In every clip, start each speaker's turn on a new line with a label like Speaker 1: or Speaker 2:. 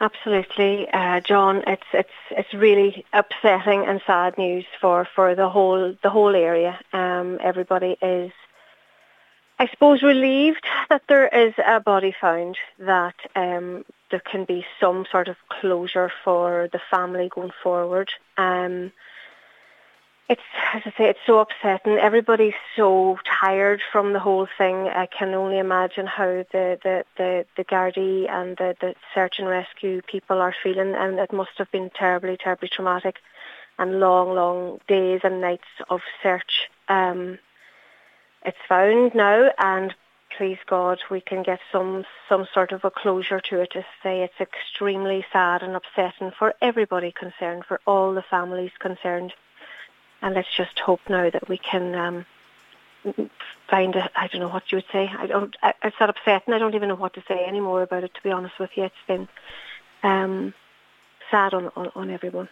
Speaker 1: Absolutely, uh, John. It's it's it's really upsetting and sad news for, for the whole the whole area. Um, everybody is, I suppose, relieved that there is a body found that um, there can be some sort of closure for the family going forward. Um, it's as I say, it's so upsetting. Everybody's so tired from the whole thing. I can only imagine how the the the, the Gardaí and the, the search and rescue people are feeling, and it must have been terribly, terribly traumatic, and long, long days and nights of search. Um, it's found now, and please God, we can get some some sort of a closure to it. To say it's extremely sad and upsetting for everybody concerned, for all the families concerned and let's just hope now that we can um, find a, I don't know what you would say. I don't. I, it's not upsetting. I don't even know what to say anymore about it. To be honest with you, it's been um, sad on, on, on everyone.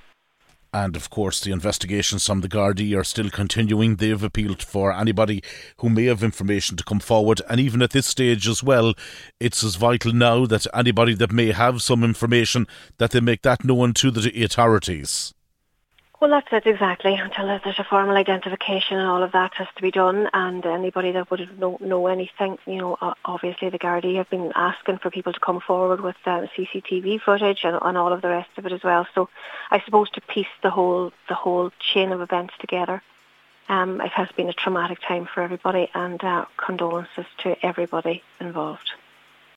Speaker 2: And of course, the investigations from the Gardaí are still continuing. They've appealed for anybody who may have information to come forward. And even at this stage as well, it's as vital now that anybody that may have some information that they make that known to the authorities.
Speaker 1: Well, that's it exactly. Until there's a formal identification and all of that has to be done, and anybody that would know, know anything, you know, obviously the Gardaí have been asking for people to come forward with uh, CCTV footage and, and all of the rest of it as well. So, I suppose to piece the whole the whole chain of events together, um, it has been a traumatic time for everybody, and uh, condolences to everybody involved.